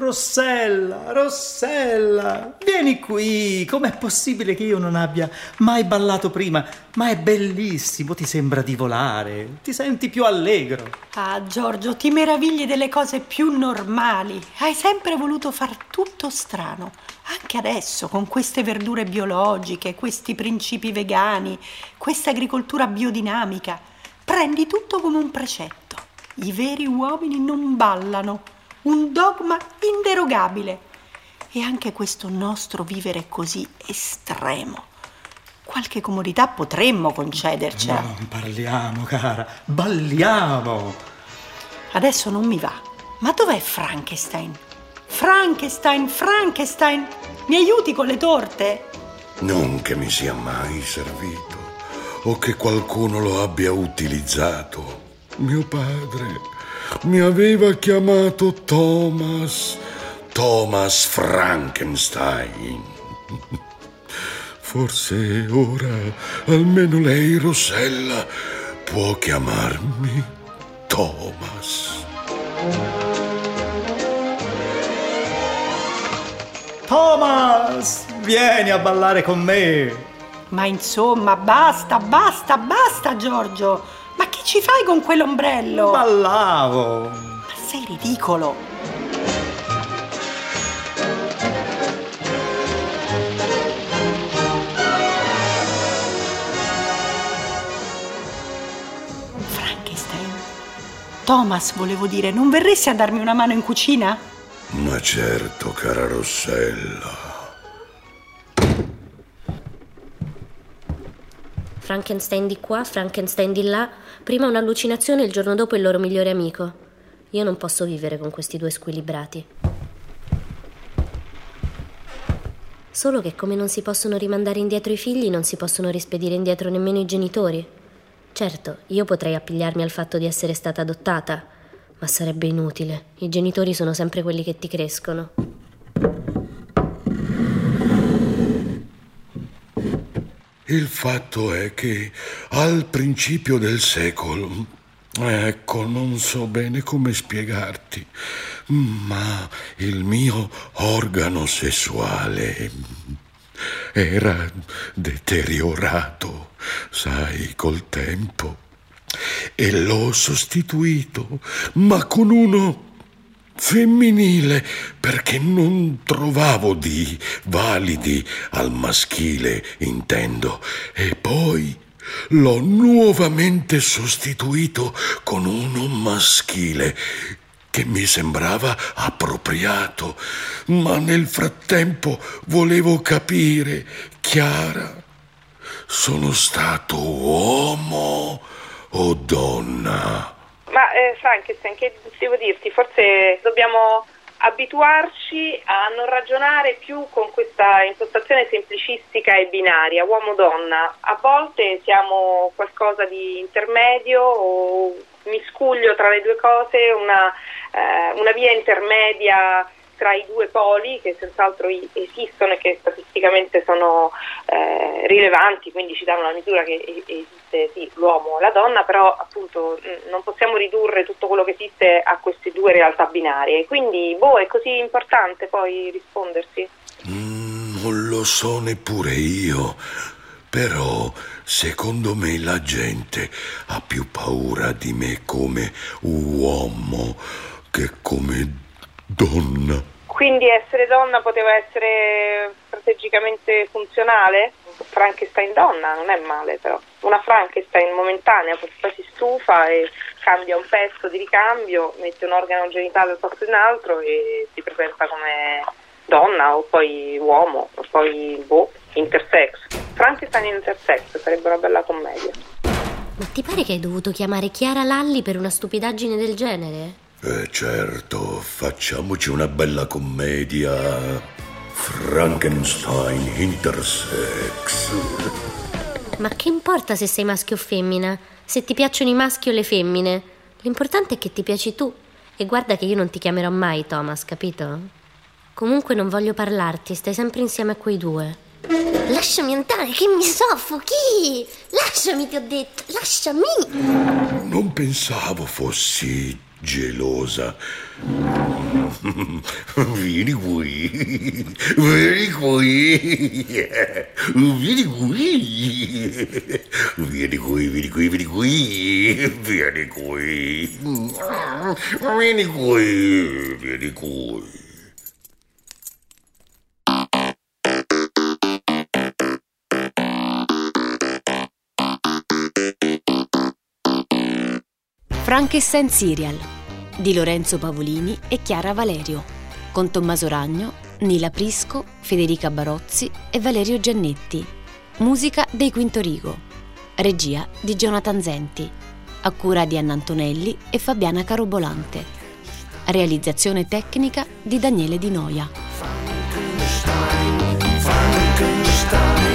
Rossella, Rossella, vieni qui. Com'è possibile che io non abbia mai ballato prima? Ma è bellissimo, ti sembra di volare, ti senti più allegro. Ah, Giorgio, ti meravigli delle cose più normali. Hai sempre voluto far tutto strano. Anche adesso, con queste verdure biologiche, questi principi vegani, questa agricoltura biodinamica, prendi tutto come un precetto. I veri uomini non ballano un dogma inderogabile. E anche questo nostro vivere così estremo. Qualche comodità potremmo concedercela. Ma non parliamo, cara, balliamo. Adesso non mi va. Ma dov'è Frankenstein? Frankenstein, Frankenstein, mi aiuti con le torte? Non che mi sia mai servito o che qualcuno lo abbia utilizzato. Mio padre mi aveva chiamato Thomas, Thomas Frankenstein. Forse ora almeno lei, Rossella, può chiamarmi Thomas. Thomas, vieni a ballare con me. Ma insomma, basta, basta, basta, Giorgio. Ci fai con quell'ombrello? Ballavo. Ma sei ridicolo. Frankenstein. Thomas, volevo dire, non verresti a darmi una mano in cucina? Ma certo, cara Rossella. Frankenstein di qua, Frankenstein di là, prima un'allucinazione e il giorno dopo il loro migliore amico. Io non posso vivere con questi due squilibrati. Solo che come non si possono rimandare indietro i figli, non si possono rispedire indietro nemmeno i genitori. Certo, io potrei appigliarmi al fatto di essere stata adottata, ma sarebbe inutile. I genitori sono sempre quelli che ti crescono. Il fatto è che al principio del secolo, ecco, non so bene come spiegarti, ma il mio organo sessuale era deteriorato, sai, col tempo. E l'ho sostituito, ma con uno femminile perché non trovavo di validi al maschile, intendo. E poi l'ho nuovamente sostituito con uno maschile che mi sembrava appropriato, ma nel frattempo volevo capire, Chiara, sono stato uomo o donna? Ma eh, Frankenstein, che devo dirti, forse dobbiamo abituarci a non ragionare più con questa impostazione semplicistica e binaria, uomo-donna. A volte siamo qualcosa di intermedio o miscuglio tra le due cose, una, eh, una via intermedia tra i due poli che senz'altro esistono e che statisticamente sono eh, rilevanti, quindi ci danno la misura che esiste sì, l'uomo e la donna, però appunto non possiamo ridurre tutto quello che esiste a queste due realtà binarie. Quindi boh, è così importante poi rispondersi? Mm, non lo so neppure io, però secondo me la gente ha più paura di me come uomo che come donna. Quindi essere donna poteva essere strategicamente funzionale? Frankenstein donna non è male però. Una Frankenstein momentanea, poi si stufa e cambia un pezzo di ricambio, mette un organo genitale al posto di un altro e si presenta come donna o poi uomo o poi boh, intersex. Frankenstein intersex sarebbe una bella commedia. Ma ti pare che hai dovuto chiamare Chiara Lalli per una stupidaggine del genere? Eh certo, facciamoci una bella commedia. Frankenstein intersex. Ma che importa se sei maschio o femmina? Se ti piacciono i maschi o le femmine? L'importante è che ti piaci tu. E guarda che io non ti chiamerò mai Thomas, capito? Comunque non voglio parlarti, stai sempre insieme a quei due. Lasciami andare, che mi soffochi! Lasciami, ti ho detto, lasciami! Non pensavo fossi gelosa. Vieni qui, vieni qui, vieni qui, vieni qui, vieni qui, vieni qui, vieni qui, vieni qui, vieni qui. Frankenstein Serial di Lorenzo Pavolini e Chiara Valerio, con Tommaso Ragno, Nila Prisco, Federica Barozzi e Valerio Giannetti. Musica dei Quinto Rigo. Regia di Jonathan Zenti. A cura di Anna Antonelli e Fabiana Carobolante. Realizzazione tecnica di Daniele Di Noia. Frankenstein, Frankenstein.